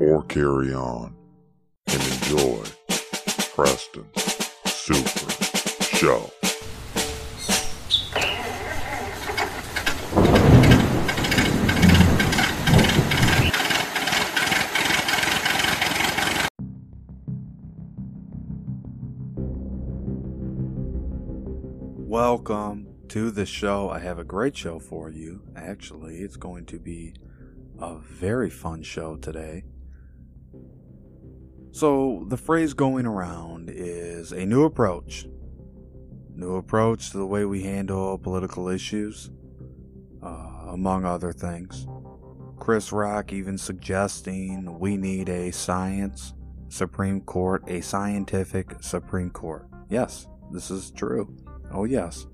or carry on and enjoy Preston's Super Show. Welcome to the show. I have a great show for you. Actually, it's going to be a very fun show today. So, the phrase going around is a new approach. New approach to the way we handle political issues, uh, among other things. Chris Rock even suggesting we need a science Supreme Court, a scientific Supreme Court. Yes, this is true. Oh, yes.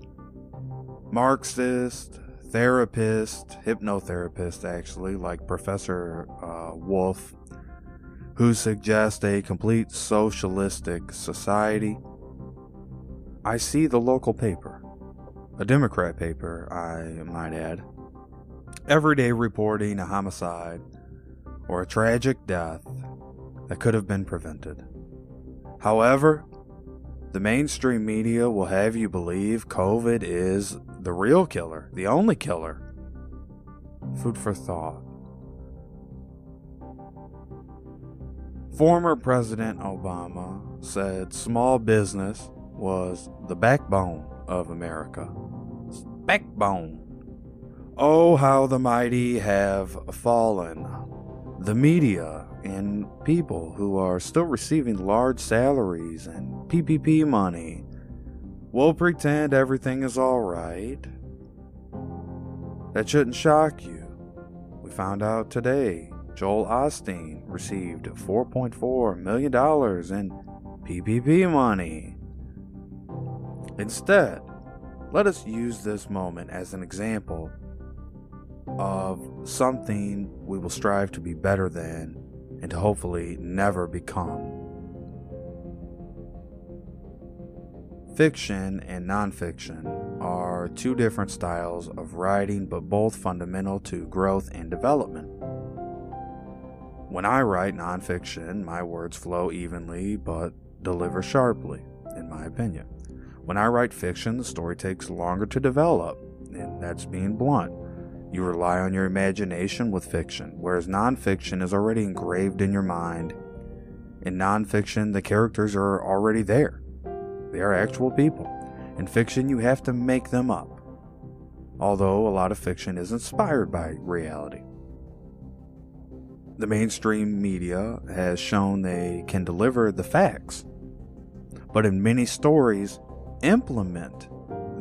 Marxist, therapist, hypnotherapist, actually, like Professor uh, Wolff, who suggest a complete socialistic society. I see the local paper, a Democrat paper, I might add, every day reporting a homicide or a tragic death that could have been prevented. However, the mainstream media will have you believe COVID is the real killer, the only killer. Food for thought. Former President Obama said small business was the backbone of America. Backbone. Oh, how the mighty have fallen. The media and people who are still receiving large salaries and PPP money will pretend everything is alright. That shouldn't shock you. We found out today Joel Osteen received $4.4 million in PPP money. Instead, let us use this moment as an example of something we will strive to be better than and to hopefully never become. Fiction and nonfiction are two different styles of writing, but both fundamental to growth and development. When I write nonfiction, my words flow evenly but deliver sharply, in my opinion. When I write fiction, the story takes longer to develop, and that's being blunt. You rely on your imagination with fiction, whereas nonfiction is already engraved in your mind. In nonfiction, the characters are already there, they are actual people. In fiction, you have to make them up, although a lot of fiction is inspired by reality. The mainstream media has shown they can deliver the facts, but in many stories, implement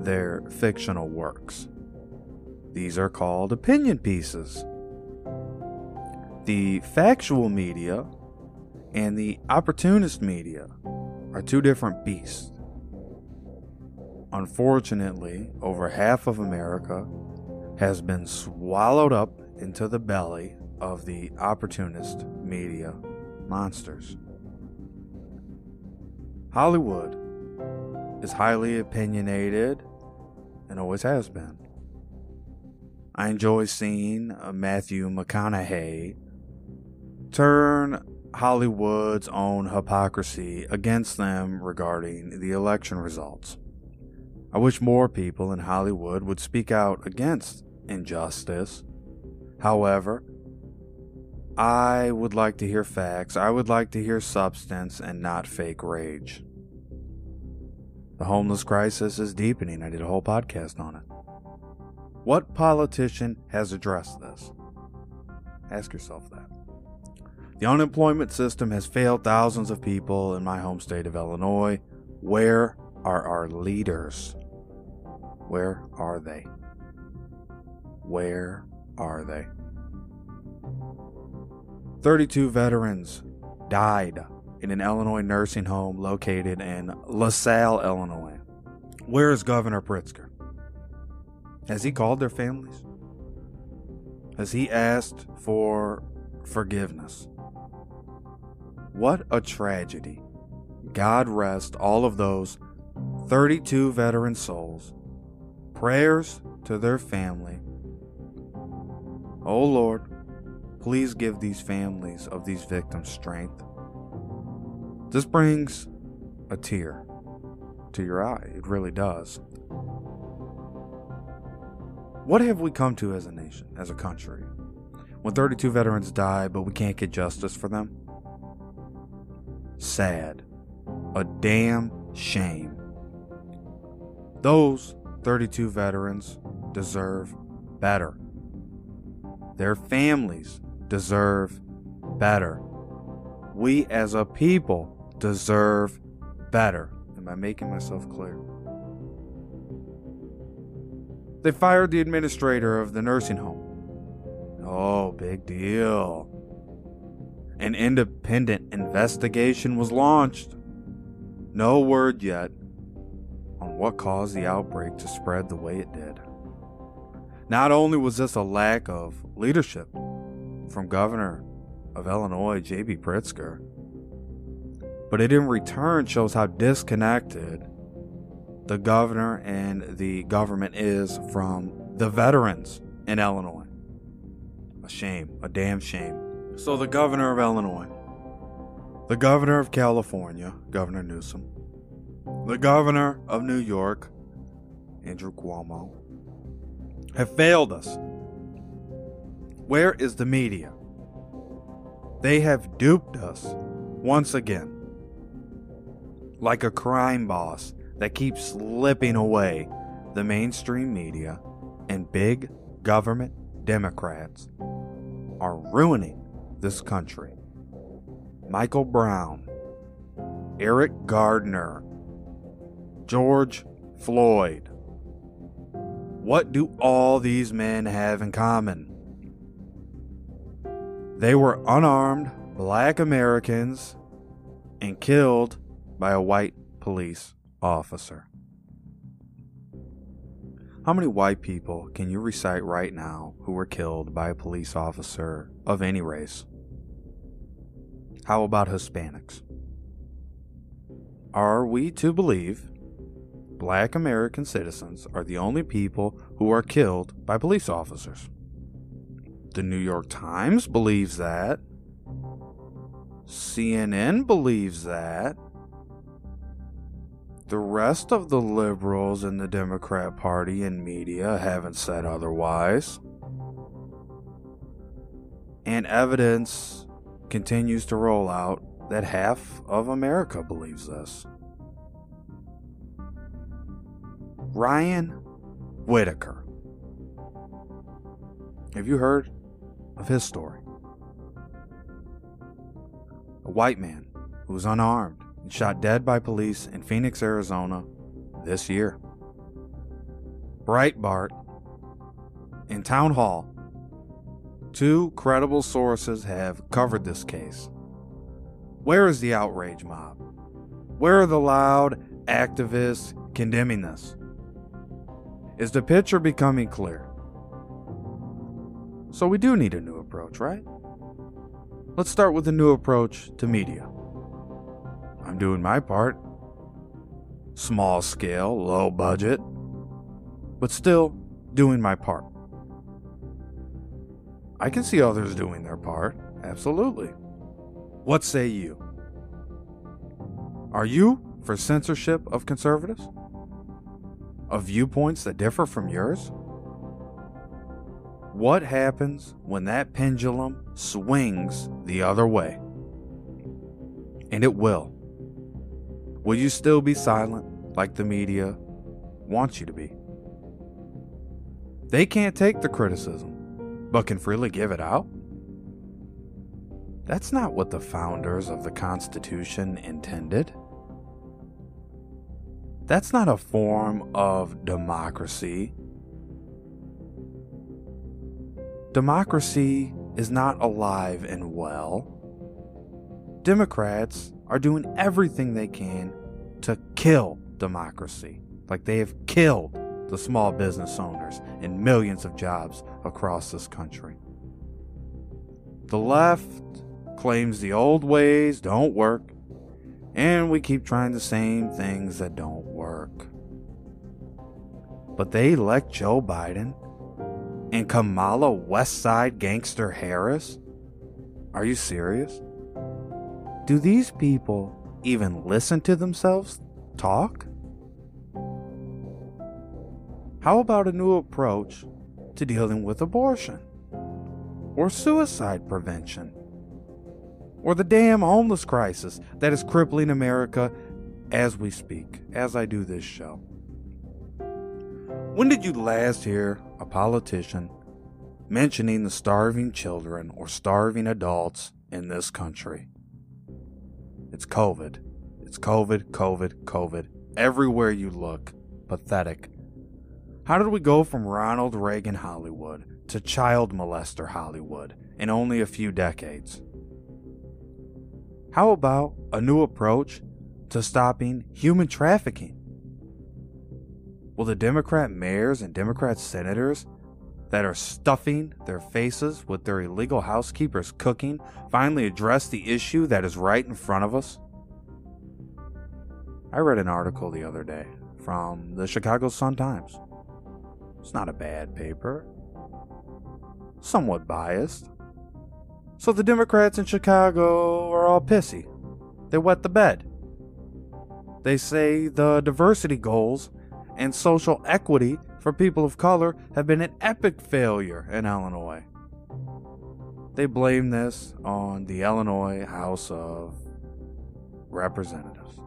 their fictional works. These are called opinion pieces. The factual media and the opportunist media are two different beasts. Unfortunately, over half of America has been swallowed up into the belly of the opportunist media monsters. Hollywood is highly opinionated and always has been. I enjoy seeing uh, Matthew McConaughey turn Hollywood's own hypocrisy against them regarding the election results. I wish more people in Hollywood would speak out against injustice. However, I would like to hear facts. I would like to hear substance and not fake rage. The homeless crisis is deepening. I did a whole podcast on it. What politician has addressed this? Ask yourself that. The unemployment system has failed thousands of people in my home state of Illinois. Where are our leaders? Where are they? Where are they? 32 veterans died in an Illinois nursing home located in LaSalle, Illinois. Where is Governor Pritzker? Has he called their families? Has he asked for forgiveness? What a tragedy. God rest all of those 32 veteran souls. Prayers to their family. Oh Lord, please give these families of these victims strength. This brings a tear to your eye. It really does. What have we come to as a nation, as a country? When 32 veterans die, but we can't get justice for them? Sad. A damn shame. Those 32 veterans deserve better. Their families deserve better. We as a people deserve better. Am I making myself clear? They fired the administrator of the nursing home. Oh, big deal. An independent investigation was launched. No word yet on what caused the outbreak to spread the way it did. Not only was this a lack of leadership from Governor of Illinois, J.B. Pritzker, but it in return shows how disconnected the governor and the government is from the veterans in Illinois. A shame, a damn shame. So, the governor of Illinois, the governor of California, Governor Newsom, the governor of New York, Andrew Cuomo, have failed us. Where is the media? They have duped us once again. Like a crime boss that keeps slipping away, the mainstream media and big government Democrats are ruining this country. Michael Brown, Eric Gardner, George Floyd. What do all these men have in common? They were unarmed black Americans and killed by a white police officer. How many white people can you recite right now who were killed by a police officer of any race? How about Hispanics? Are we to believe black American citizens are the only people who are killed by police officers? The New York Times believes that. CNN believes that. The rest of the liberals in the Democrat Party and media haven't said otherwise. And evidence continues to roll out that half of America believes this. Ryan Whitaker. Have you heard of his story? A white man who was unarmed and shot dead by police in Phoenix, Arizona this year. Breitbart in Town Hall. Two credible sources have covered this case. Where is the outrage mob? Where are the loud activists condemning this? Is the picture becoming clear? So we do need a new approach, right? Let's start with a new approach to media. I'm doing my part. Small scale, low budget, but still doing my part. I can see others doing their part, absolutely. What say you? Are you for censorship of conservatives? Of viewpoints that differ from yours? What happens when that pendulum swings the other way? And it will. Will you still be silent like the media wants you to be? They can't take the criticism, but can freely give it out? That's not what the founders of the Constitution intended. That's not a form of democracy. Democracy is not alive and well. Democrats are doing everything they can to kill democracy, like they have killed the small business owners and millions of jobs across this country. The left claims the old ways don't work, and we keep trying the same things that don't work. But they elect Joe Biden and Kamala West Side Gangster Harris? Are you serious? Do these people even listen to themselves talk? How about a new approach to dealing with abortion? Or suicide prevention? Or the damn homeless crisis that is crippling America as we speak, as I do this show? When did you last hear a politician mentioning the starving children or starving adults in this country? It's COVID. It's COVID, COVID, COVID. Everywhere you look. Pathetic. How did we go from Ronald Reagan Hollywood to child molester Hollywood in only a few decades? How about a new approach to stopping human trafficking? Will the Democrat mayors and Democrat senators that are stuffing their faces with their illegal housekeepers cooking finally address the issue that is right in front of us? I read an article the other day from the Chicago Sun Times. It's not a bad paper, somewhat biased. So the Democrats in Chicago are all pissy. They wet the bed. They say the diversity goals and social equity for people of color have been an epic failure in Illinois. They blame this on the Illinois House of Representatives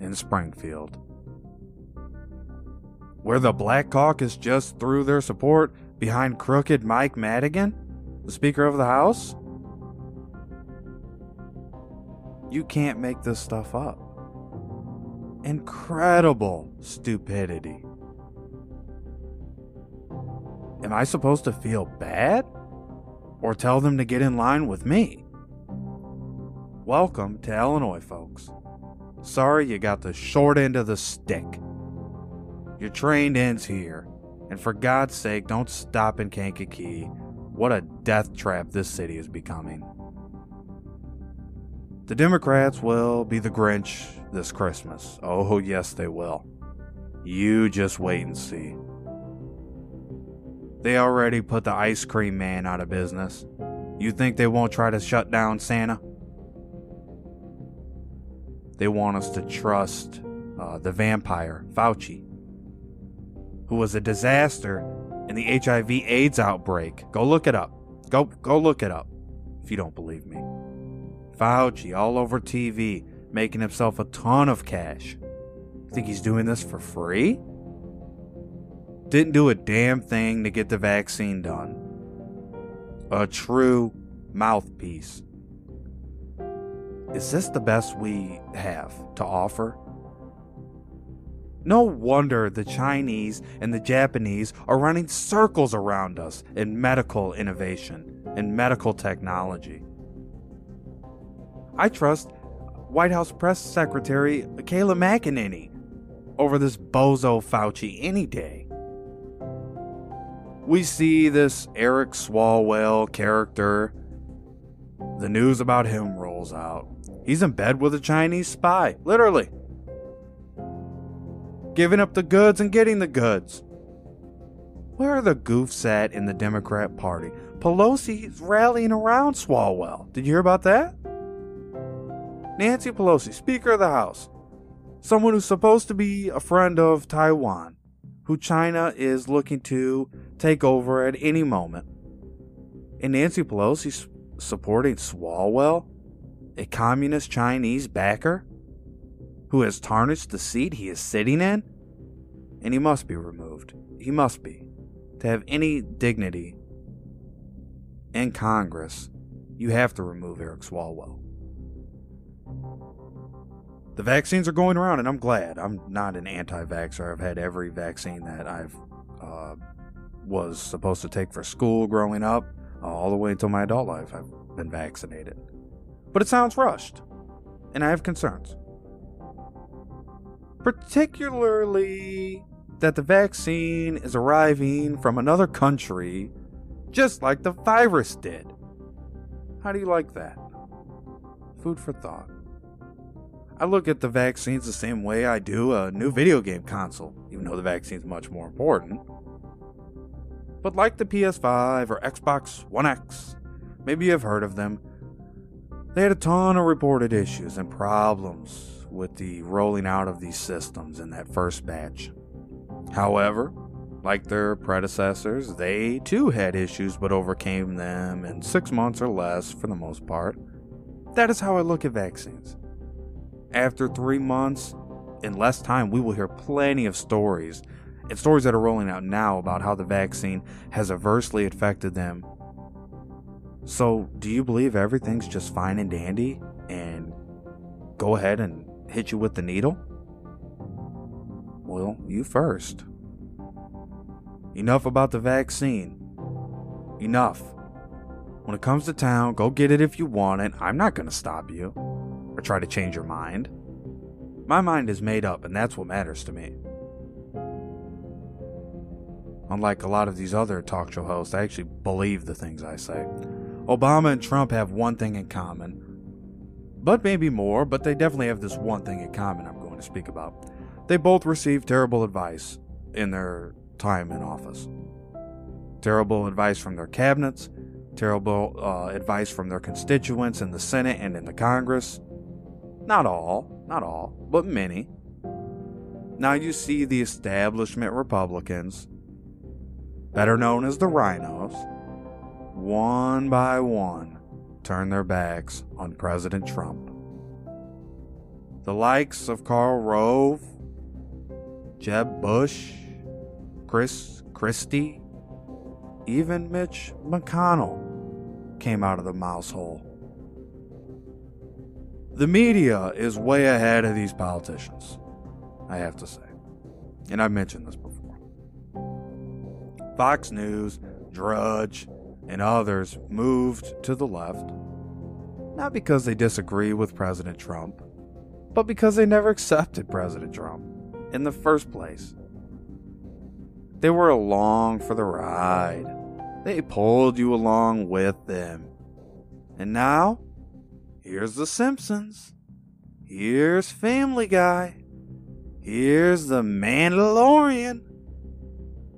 in Springfield, where the Black Caucus just threw their support behind crooked Mike Madigan, the Speaker of the House. You can't make this stuff up incredible stupidity. Am I supposed to feel bad? Or tell them to get in line with me? Welcome to Illinois, folks. Sorry you got the short end of the stick. Your train ends here, and for God's sake, don't stop in Kankakee. What a death trap this city is becoming. The Democrats will be the Grinch this Christmas. Oh, yes, they will. You just wait and see. They already put the ice cream man out of business. You think they won't try to shut down Santa? They want us to trust uh, the vampire, Fauci, who was a disaster in the HIV AIDS outbreak. Go look it up. Go, go look it up if you don't believe me. Fauci all over TV, making himself a ton of cash. Think he's doing this for free? Didn't do a damn thing to get the vaccine done. A true mouthpiece. Is this the best we have to offer? No wonder the Chinese and the Japanese are running circles around us in medical innovation and medical technology. I trust White House Press Secretary Kayleigh McEnany over this bozo Fauci any day. We see this Eric Swalwell character. The news about him rolls out. He's in bed with a Chinese spy, literally. Giving up the goods and getting the goods. Where are the goofs at in the Democrat Party? Pelosi's rallying around Swalwell. Did you hear about that? Nancy Pelosi, Speaker of the House, someone who's supposed to be a friend of Taiwan, who China is looking to take over at any moment. And Nancy Pelosi supporting Swalwell, a communist Chinese backer who has tarnished the seat he is sitting in, and he must be removed. He must be. To have any dignity in Congress, you have to remove Eric Swalwell. The vaccines are going around, and I'm glad. I'm not an anti-vaxxer. I've had every vaccine that I've uh, was supposed to take for school growing up, uh, all the way until my adult life. I've been vaccinated. But it sounds rushed, and I have concerns. Particularly that the vaccine is arriving from another country just like the virus did. How do you like that? Food for thought. I look at the vaccines the same way I do a new video game console, even though the vaccine's much more important. But like the PS5 or Xbox One X, maybe you've heard of them, they had a ton of reported issues and problems with the rolling out of these systems in that first batch. However, like their predecessors, they too had issues but overcame them in six months or less for the most part. That is how I look at vaccines. After three months, in less time, we will hear plenty of stories and stories that are rolling out now about how the vaccine has adversely affected them. So, do you believe everything's just fine and dandy and go ahead and hit you with the needle? Well, you first. Enough about the vaccine. Enough. When it comes to town, go get it if you want it. I'm not going to stop you try to change your mind. My mind is made up, and that's what matters to me. Unlike a lot of these other talk show hosts, I actually believe the things I say. Obama and Trump have one thing in common, but maybe more, but they definitely have this one thing in common I'm going to speak about. They both received terrible advice in their time in office. Terrible advice from their cabinets, terrible uh, advice from their constituents in the Senate and in the Congress. Not all, not all, but many. Now you see the establishment Republicans, better known as the RINOs, one by one turn their backs on President Trump. The likes of Karl Rove, Jeb Bush, Chris Christie, even Mitch McConnell came out of the mouse hole. The media is way ahead of these politicians, I have to say. And I've mentioned this before. Fox News, Drudge, and others moved to the left, not because they disagree with President Trump, but because they never accepted President Trump in the first place. They were along for the ride. They pulled you along with them. And now, here's The Simpsons. Here's Family Guy. Here's The Mandalorian.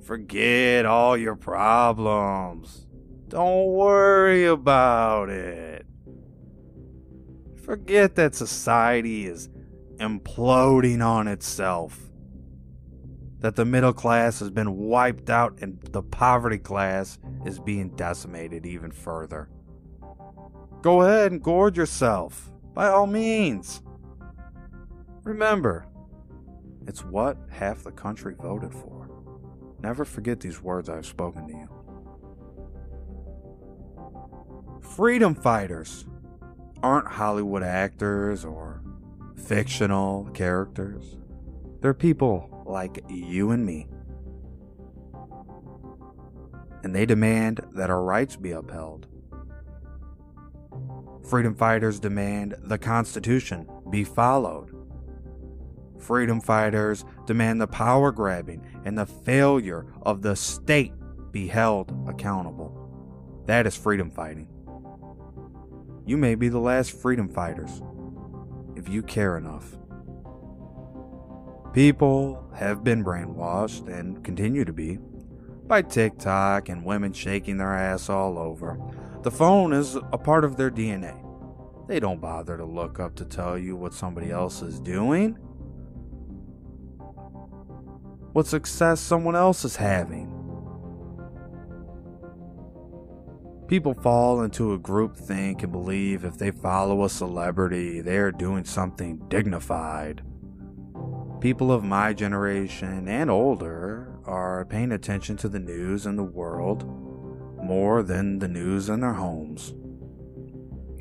Forget all your problems. Don't worry about it. Forget that society is imploding on itself that the middle class has been wiped out and the poverty class is being decimated even further. Go ahead and gorge yourself, by all means. Remember, it's what half the country voted for. Never forget these words I've spoken to you. Freedom fighters aren't Hollywood actors or fictional characters. They're people like you and me. And they demand that our rights be upheld. Freedom fighters demand the Constitution be followed. Freedom fighters demand the power grabbing and the failure of the state be held accountable. That is freedom fighting. You may be the last freedom fighters if you care enough. People have been brainwashed and continue to be by TikTok and women shaking their ass all over. The phone is a part of their DNA. They don't bother to look up to tell you what somebody else is doing, what success someone else is having. People fall into a group think and believe if they follow a celebrity, they are doing something dignified people of my generation and older are paying attention to the news and the world more than the news in their homes.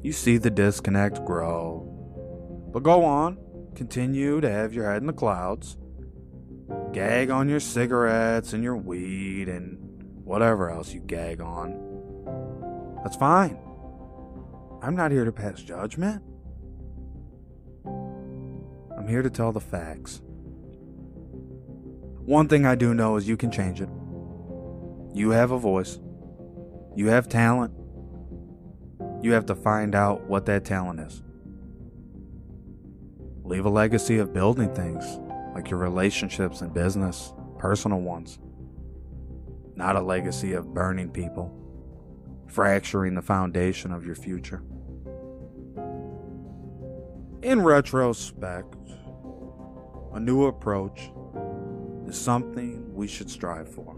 You see the disconnect grow. But go on, continue to have your head in the clouds. Gag on your cigarettes and your weed and whatever else you gag on. That's fine. I'm not here to pass judgment. I'm here to tell the facts. One thing I do know is you can change it. You have a voice. You have talent. You have to find out what that talent is. Leave a legacy of building things, like your relationships and business, personal ones. Not a legacy of burning people, fracturing the foundation of your future. In retrospect, a new approach is something we should strive for.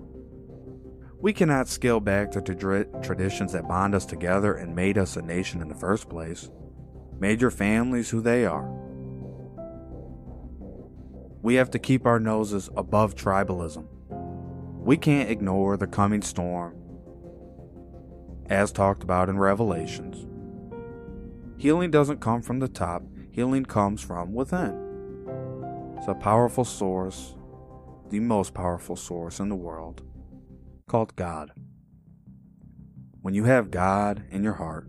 We cannot scale back to tra- traditions that bond us together and made us a nation in the first place, made your families who they are. We have to keep our noses above tribalism. We can't ignore the coming storm, as talked about in Revelations. Healing doesn't come from the top, healing comes from within. It's a powerful source, the most powerful source in the world, called God. When you have God in your heart,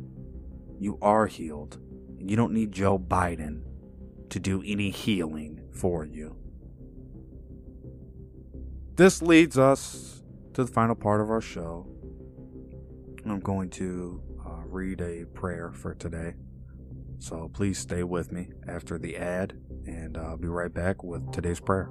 you are healed, and you don't need Joe Biden to do any healing for you. This leads us to the final part of our show. I'm going to uh, read a prayer for today. So please stay with me after the ad, and I'll be right back with today's prayer.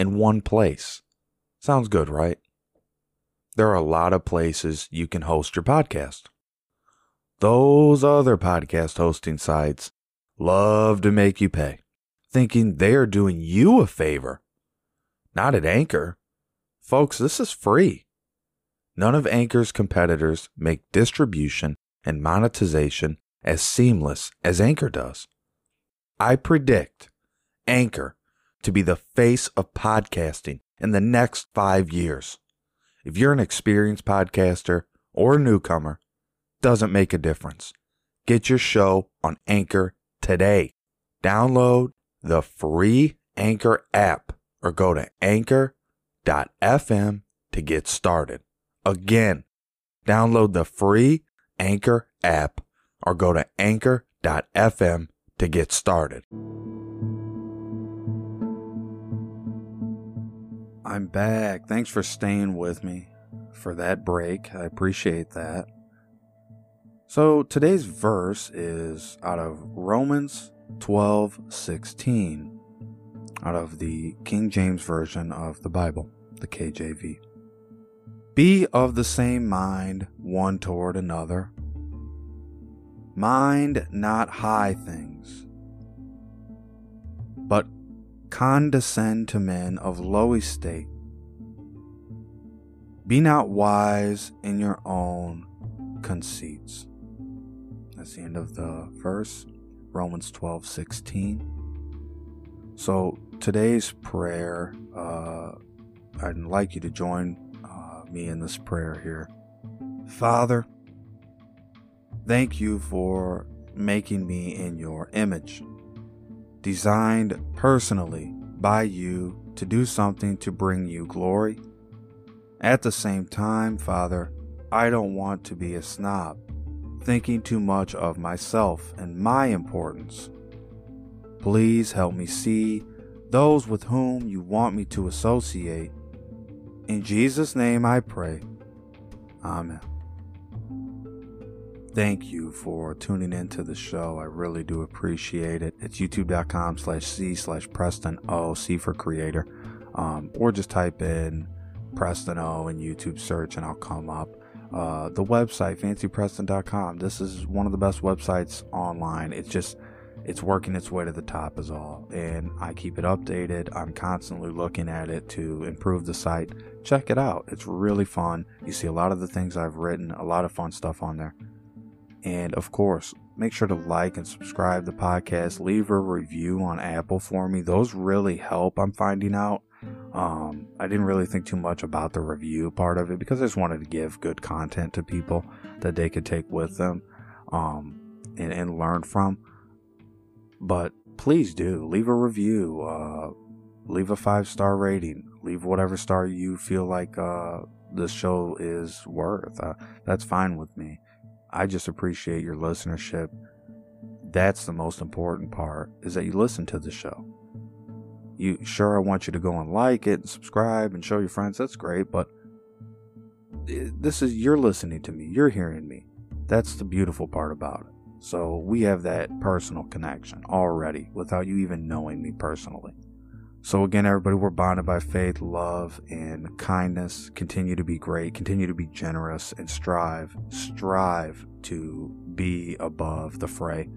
in one place. Sounds good, right? There are a lot of places you can host your podcast. Those other podcast hosting sites love to make you pay, thinking they're doing you a favor. Not at Anchor. Folks, this is free. None of Anchor's competitors make distribution and monetization as seamless as Anchor does. I predict Anchor to be the face of podcasting in the next five years. If you're an experienced podcaster or a newcomer, doesn't make a difference. Get your show on Anchor today. Download the free Anchor app or go to anchor.fm to get started. Again, download the free Anchor app or go to anchor.fm to get started. I'm back. Thanks for staying with me for that break. I appreciate that. So today's verse is out of Romans 12:16 out of the King James version of the Bible, the KJV. Be of the same mind one toward another. Mind not high things, but condescend to men of low estate. Be not wise in your own conceits. That's the end of the verse, Romans 12 16. So today's prayer, uh, I'd like you to join uh, me in this prayer here. Father, thank you for making me in your image designed personally by you to do something to bring you glory. At the same time, Father, I don't want to be a snob, thinking too much of myself and my importance. Please help me see those with whom you want me to associate. In Jesus' name I pray. Amen. Thank you for tuning into the show. I really do appreciate it. It's youtube.com slash C slash Preston O, C for creator. Um, or just type in Preston O in YouTube search and I'll come up. Uh, the website, fancypreston.com. This is one of the best websites online. It's just, it's working its way to the top, is all. And I keep it updated. I'm constantly looking at it to improve the site, check it out. It's really fun. You see a lot of the things I've written, a lot of fun stuff on there. And of course, make sure to like and subscribe the podcast. Leave a review on Apple for me. Those really help, I'm finding out. Um, I didn't really think too much about the review part of it because I just wanted to give good content to people that they could take with them um, and, and learn from. But please do leave a review, uh, leave a five star rating, leave whatever star you feel like uh, show is worth. Uh, that's fine with me. I just appreciate your listenership. That's the most important part is that you listen to the show. You sure I want you to go and like it and subscribe and show your friends. That's great, but eh, this is you're listening to me. You're hearing me. That's the beautiful part about it. So we have that personal connection already without you even knowing me personally. So again, everybody, we're bonded by faith, love, and kindness. Continue to be great. Continue to be generous and strive, strive to be above the fray.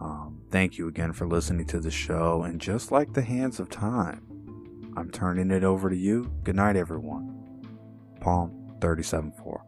Um, thank you again for listening to the show. And just like the hands of time, I'm turning it over to you. Good night, everyone. Psalm 37 4.